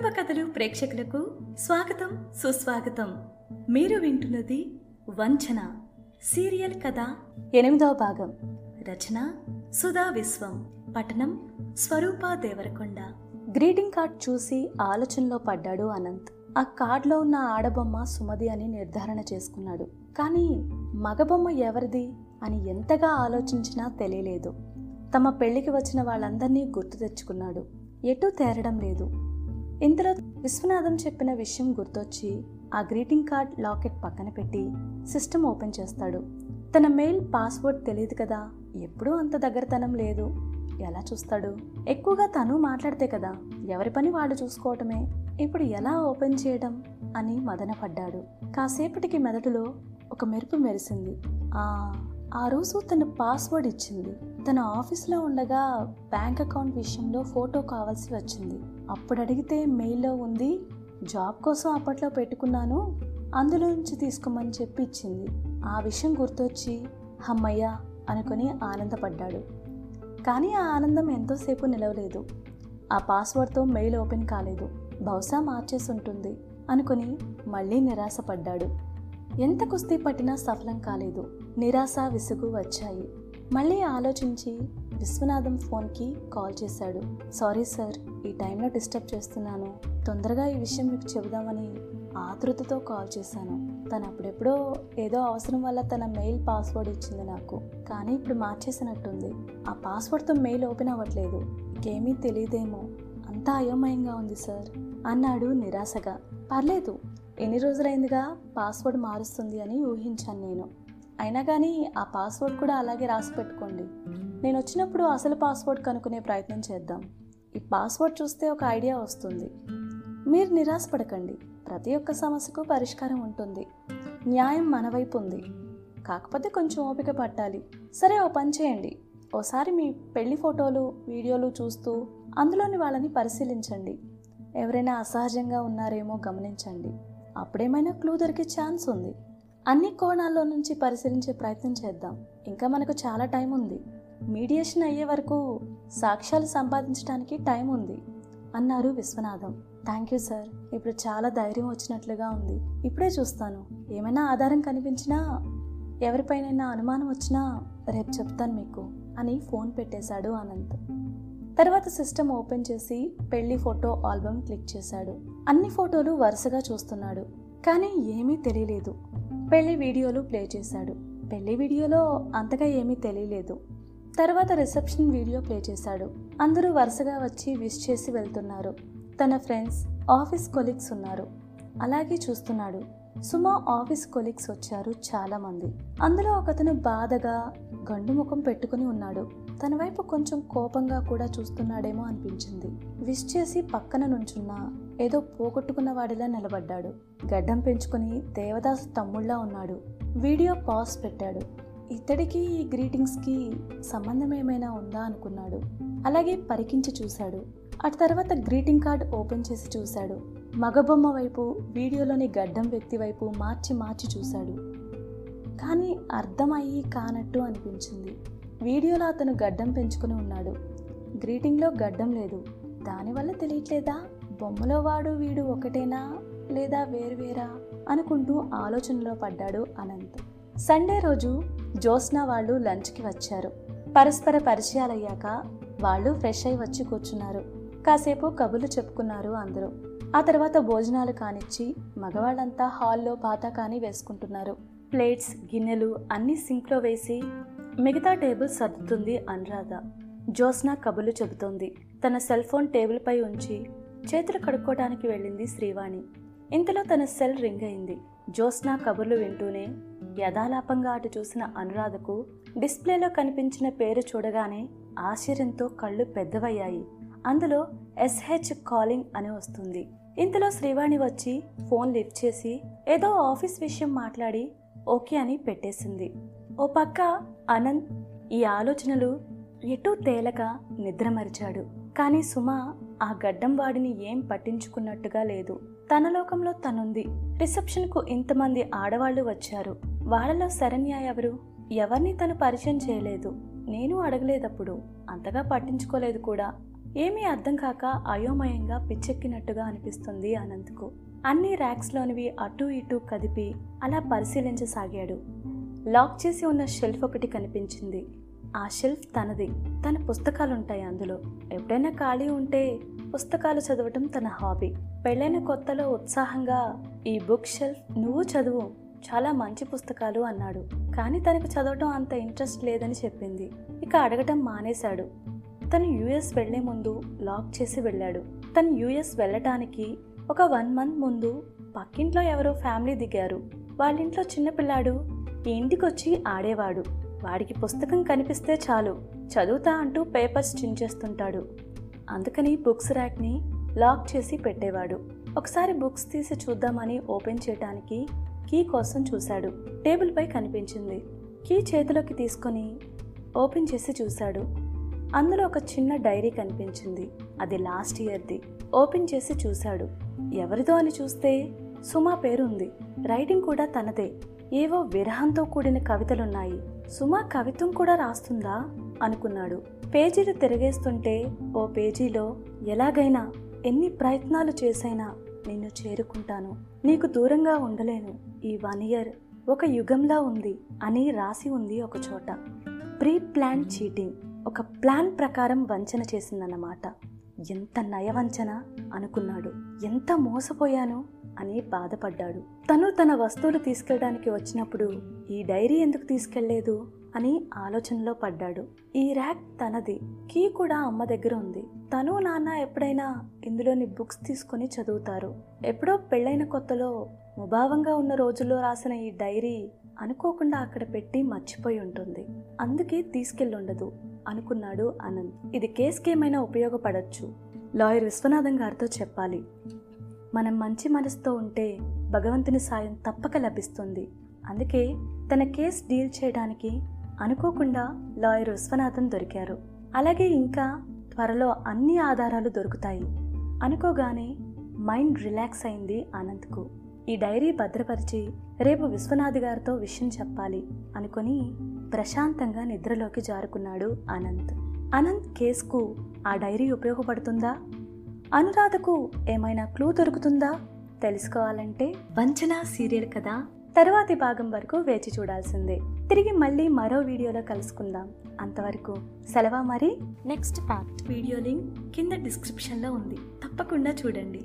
కుటుంబ కథలు ప్రేక్షకులకు స్వాగతం సుస్వాగతం. మీరు వింటున్నది వంచన సీరియల్ కథ ఎనిమిదవ భాగం. రచన సుధా విశ్వం. పఠనం స్వరూప దేవరకొండ. గ్రీటింగ్ కార్డ్ చూసి ఆలోచనలో పడ్డాడు అనంత్. ఆ కార్డులో ఉన్న ఆడబొమ్మ సుమది అని నిర్ధారణ చేసుకున్నాడు. కానీ మగబొమ్మ ఎవరిది అని ఎంతగా ఆలోచించినా తెలియలేదు. తమ పెళ్ళికి వచ్చిన వాళ్ళందరినీ గుర్తు తెచ్చుకున్నాడు. ఎటూ తేరడం లేదు. ఇంతలో విశ్వనాథం చెప్పిన విషయం గుర్తొచ్చి ఆ గ్రీటింగ్ కార్డ్ లాకెట్ పక్కన పెట్టి సిస్టమ్ ఓపెన్ చేస్తాడు. తన మెయిల్ పాస్వర్డ్ తెలియదు కదా ఎప్పుడూ అంత దగ్గరతనం లేదు. ఎలా చూస్తాడు? ఎక్కువగా తను మాట్లాడితే కదా ఎవరి పని వాళ్ళు చూసుకోవటమే. ఇప్పుడు ఎలా ఓపెన్ చేయడం అని మదనపడ్డాడు కాసేపటికి మెదడులో ఒక మెరుపు మెరిసింది. ఆ ఆ రోజు తన పాస్వర్డ్ ఇచ్చింది. తన ఆఫీస్లో ఉండగా బ్యాంక్ అకౌంట్ విషయంలో ఫోటో కావాల్సి వచ్చింది. అప్పుడు అడిగితే మెయిల్లో ఉంది జాబ్ కోసం అప్పట్లో పెట్టుకున్నాను అందులో నుంచి తీసుకోమని చెప్పి ఇచ్చింది ఆ విషయం గుర్తొచ్చి హమ్మయ్య అనుకుని ఆనందపడ్డాడు. కానీ ఆ ఆనందం ఎంతోసేపు నిలవలేదు. ఆ పాస్వర్డ్తో మెయిల్ ఓపెన్ కాలేదు. బహుశా మార్చేసి ఉంటుంది అనుకుని మళ్ళీ నిరాశపడ్డాడు. ఎంత కుస్తీ పట్టినా సఫలం కాలేదు. నిరాశ విసుగు వచ్చాయి. మళ్ళీ ఆలోచించి విశ్వనాథం ఫోన్కి కాల్ చేశాడు. సారీ సార్ ఈ టైంలో డిస్టర్బ్ చేస్తున్నాను. తొందరగా ఈ విషయం మీకు చెబుదామని ఆతృతతో కాల్ చేశాను. తను అప్పుడెప్పుడో ఏదో అవసరం వల్ల తన మెయిల్ పాస్వర్డ్ ఇచ్చింది నాకు. కానీ ఇప్పుడు మార్చేసినట్టుంది. ఆ పాస్వర్డ్తో మెయిల్ ఓపెన్ అవ్వట్లేదు. ఇంకేమీ తెలియదేమో. అంతా అయోమయంగా ఉంది సార్ అన్నాడు నిరాశగా. పర్లేదు. ఎన్ని రోజులైందిగా పాస్వర్డ్ మారుస్తుంది అని ఊహించాను నేను. అయినా కానీ ఆ పాస్వర్డ్ కూడా అలాగే రాసి పెట్టుకోండి. నేను వచ్చినప్పుడు అసలు పాస్వర్డ్ కనుక్కునే ప్రయత్నం చేద్దాం. ఈ పాస్వర్డ్ చూస్తే ఒక ఐడియా వస్తుంది. మీరు నిరాశపడకండి. ప్రతి ఒక్క సమస్యకు పరిష్కారం ఉంటుంది. న్యాయం మన వైపు ఉంది. కాకపోతే కొంచెం ఓపిక పట్టాలి. సరే ఓ పని చేయండి. ఓసారి మీ పెళ్ళి ఫోటోలు వీడియోలు చూస్తూ అందులోని వాళ్ళని పరిశీలించండి. ఎవరైనా అసహజంగా ఉన్నారేమో గమనించండి. అప్పుడేమైనా క్లూ దొరికే ఛాన్స్ ఉంది. అన్ని కోణాల్లో నుంచి పరిశీలించే ప్రయత్నం చేద్దాం. ఇంకా మనకు చాలా టైం ఉంది. మీడియేషన్ అయ్యే వరకు సాక్ష్యాలు సంపాదించడానికి టైం ఉంది అన్నారు విశ్వనాథం. Thank you sir. ఇప్పుడు చాలా ధైర్యం వచ్చినట్లుగా ఉంది. ఇప్పుడే చూస్తాను. ఏమైనా ఆధారం కనిపించినా ఎవరిపైనైనా అనుమానం వచ్చినా రేపు చెప్తాను మీకు అని ఫోన్ పెట్టేశాడు అనంత్. తర్వాత సిస్టమ్ ఓపెన్ చేసి పెళ్ళి ఫోటో ఆల్బమ్ క్లిక్ చేశాడు. అన్ని ఫోటోలు వరుసగా చూస్తున్నాడు. కానీ ఏమీ తెలియలేదు. పెళ్ళి వీడియోలు ప్లే చేశాడు. పెళ్ళి వీడియోలో అంతగా ఏమీ తెలియలేదు. తర్వాత రిసెప్షన్ వీడియో ప్లే చేశాడు. అందరూ వరుసగా వచ్చి విష్ చేసి వెళ్తున్నారు. తన ఫ్రెండ్స్ ఆఫీస్ కొలీగ్స్ ఉన్నారు. అలాగే చూస్తున్నాడు. సుమా ఆఫీస్ కొలీగ్స్ వచ్చారు చాలా మంది అందులో ఒకతను బాధగా గండు ముఖం పెట్టుకుని ఉన్నాడు. తన వైపు కొంచెం కోపంగా కూడా చూస్తున్నాడేమో అనిపించింది. విష్ చేసి పక్కన నుంచున్న ఏదో పోగొట్టుకున్న వాడిలా నిలబడ్డాడు. గడ్డం పెంచుకుని దేవదాసు తమ్ముళ్ళా ఉన్నాడు. వీడియో పాజ్ పెట్టాడు. ఇతడికి ఈ గ్రీటింగ్స్కి సంబంధం ఏమైనా ఉందా అనుకున్నాడు. అలాగే పరికించి చూశాడు. అటు తర్వాత గ్రీటింగ్ కార్డ్ ఓపెన్ చేసి చూశాడు. మగబొమ్మ వైపు వీడియోలోని గడ్డం వ్యక్తి వైపు మార్చి మార్చి చూశాడు. కానీ అర్థమయ్యి కానట్టు అనిపించింది. వీడియోలో అతను గడ్డం పెంచుకుని ఉన్నాడు. గ్రీటింగ్లో గడ్డం లేదు. దానివల్ల తెలియట్లేదా? బొమ్మలో వాడు వీడు ఒకటేనా? లేదా వేరువేరా అనుకుంటూ ఆలోచనలో పడ్డాడు అనంత్. సండే రోజు జ్యోత్స్న వాళ్ళు లంచ్కి వచ్చారు. పరస్పర పరిచయాలయ్యాక వాళ్ళు ఫ్రెష్ అయి వచ్చి కూర్చున్నారు. కాసేపు కబుర్లు చెప్పుకున్నారు అందరూ. ఆ తర్వాత భోజనాలు కానిచ్చి మగవాళ్ళంతా హాల్లో పాత కాని వేసుకుంటున్నారు. ప్లేట్స్ గిన్నెలు అన్ని సింక్లో వేసి మిగతా టేబుల్ సర్దుతుంది అనురాధ. జ్యోత్స్న కబుర్లు చెబుతోంది. తన సెల్ ఫోన్ టేబుల్పై ఉంచి చేతులు కడుక్కోవడానికి వెళ్ళింది శ్రీవాణి. ఇంతలో తన సెల్ రింగ్ అయింది. జ్యోత్స్న కబుర్లు వింటూనే యథాలాపంగా అటు చూసిన అనురాధకు డిస్ప్లేలో కనిపించిన పేరు చూడగానే ఆశ్చర్యంతో కళ్ళు పెద్దవయ్యాయి. అందులో ఎస్హెచ్ కాలింగ్ అని వస్తుంది. ఇంతలో శ్రీవాణి వచ్చి ఫోన్ లిఫ్ట్ చేసి ఏదో ఆఫీస్ విషయం మాట్లాడి ఓకే అని పెట్టేసింది. ఓ పక్క అనంత్ ఈ ఆలోచనలు ఎటూ తేలక నిద్రమరిచాడు కానీ సుమ ఆ గడ్డం వాడిని ఏం పట్టించుకున్నట్టుగా లేదు. తన లోకంలో తనుంది. రిసెప్షన్కు ఇంతమంది ఆడవాళ్ళు వచ్చారు. వాళ్ళలో శరణ్య ఎవరు? ఎవరిని తను పరిచయం చేయలేదు? నేను అడగలేదప్పుడు. అంతగా పట్టించుకోలేదు కూడా. ఏమీ అర్థం కాక అయోమయంగా పిచ్చెక్కినట్టుగా అనిపిస్తుంది అనంత్కు. అన్ని ర్యాక్స్లోనివి అటూ ఇటూ కదిపి అలా పరిశీలించసాగాడు. లాక్ చేసి ఉన్న షెల్ఫ్ ఒకటి కనిపించింది. ఆ షెల్ఫ్ తనది. తన పుస్తకాలుంటాయి అందులో. ఎప్పుడైనా ఖాళీ ఉంటే పుస్తకాలు చదవటం తన హాబీ. పెళ్ళైన కొత్తలో ఉత్సాహంగా ఈ బుక్ షెల్ఫ్ నువ్వు చదువు. చాలా మంచి పుస్తకాలు అన్నాడు. కానీ తనకు చదవటం అంత ఇంట్రెస్ట్ లేదని చెప్పింది. ఇక అడగటం మానేశాడు. తను యుఎస్ వెళ్ళే ముందు లాక్ చేసి వెళ్ళాడు. తను యుఎస్ వెళ్ళటానికి ఒక వన్ మంత్ ముందు పక్కింట్లో ఎవరో ఫ్యామిలీ దిగారు. వాళ్ళింట్లో చిన్నపిల్లాడు ఇంటికొచ్చి ఆడేవాడు. వాడికి పుస్తకం కనిపిస్తే చాలు చదువుతా అంటూ పేపర్స్ చించేస్తుంటాడు అందుకని బుక్స్ ర్యాక్ని లాక్ చేసి పెట్టేవాడు. ఒకసారి బుక్స్ తీసి చూద్దామని ఓపెన్ చేయడానికి కీ కోసం చూశాడు. టేబుల్పై కనిపించింది. కీ చేతిలోకి తీసుకొని ఓపెన్ చేసి చూశాడు. అందులో ఒక చిన్న డైరీ కనిపించింది. అది లాస్ట్ ఇయర్ది ఓపెన్ చేసి చూశాడు. ఎవరిదో అని చూస్తే సుమా పేరుంది. రైటింగ్ కూడా తనదే. ఏవో విరహంతో కూడిన కవితలున్నాయి. సుమా కవిత్వం కూడా రాస్తుందా? అనుకున్నాడు. పేజీలు తిరగేస్తుంటే ఓ పేజీలో ఎలాగైనా ఎన్ని ప్రయత్నాలు చేసైనా నిన్ను చేరుకుంటాను. నీకు దూరంగా ఉండలేను. ఈ వన్ ఇయర్ ఒక యుగంలా ఉంది అని రాసి ఉంది ఒక చోట. ప్రీ ప్లాన్ చీటింగ్ ఒక ప్లాన్ ప్రకారం వంచన చేసిందన్నమాట. ఎంత నయవంచన అనుకున్నాడు. ఎంత మోసపోయాను అని బాధపడ్డాడు. తను తన వస్తువులు తీసుకెళ్ళడానికి వచ్చినప్పుడు ఈ డైరీ ఎందుకు తీసుకెళ్ళేదు అని ఆలోచనలో పడ్డాడు. ఈ ర్యాక్ తనది. కీ కూడా అమ్మ దగ్గర ఉంది. తను నాన్న ఎప్పుడైనా ఇందులోని బుక్స్ తీసుకుని చదువుతారు. ఎప్పుడో పెళ్ళైన కొత్తలో ముభావంగా ఉన్న రోజుల్లో రాసిన ఈ డైరీ అనుకోకుండా అక్కడ పెట్టి మర్చిపోయి ఉంటుంది. అందుకే తీసుకెళ్ళుండదు అనుకున్నాడు అనంత్. ఇది కేసుకేమైనా ఉపయోగపడచ్చు. లాయర్ విశ్వనాథం గారితో చెప్పాలి. మనం మంచి మనసుతో ఉంటే భగవంతుని సాయం తప్పక లభిస్తుంది. అందుకే తన కేసు డీల్ చేయడానికి అనుకోకుండా లాయర్ విశ్వనాథన్ దొరికారు. అలాగే ఇంకా త్వరలో అన్ని ఆధారాలు దొరుకుతాయి. అనుకోగానే మైండ్ రిలాక్స్ అయింది అనంత్కు ఈ డైరీ భద్రపరిచి రేపు విశ్వనాథ్ గారితో విషయం చెప్పాలి అనుకొని ప్రశాంతంగా నిద్రలోకి జారుకున్నాడు అనంత్ అనంత్ కేసుకు ఆ డైరీ ఉపయోగపడుతుందా? అనురాధకు ఏమైనా క్లూ దొరుకుతుందా? తెలుసుకోవాలంటే వంచనా సీరియల్ కదా? తరువాతి భాగం వరకు వేచి చూడాల్సిందే. తిరిగి మళ్ళీ మరో వీడియోలో కలుసుకుందాం. అంతవరకు సెలవా మరి? Next part. వీడియో లింక్ కింద డిస్క్రిప్షన్లో ఉంది. తప్పకుండా చూడండి.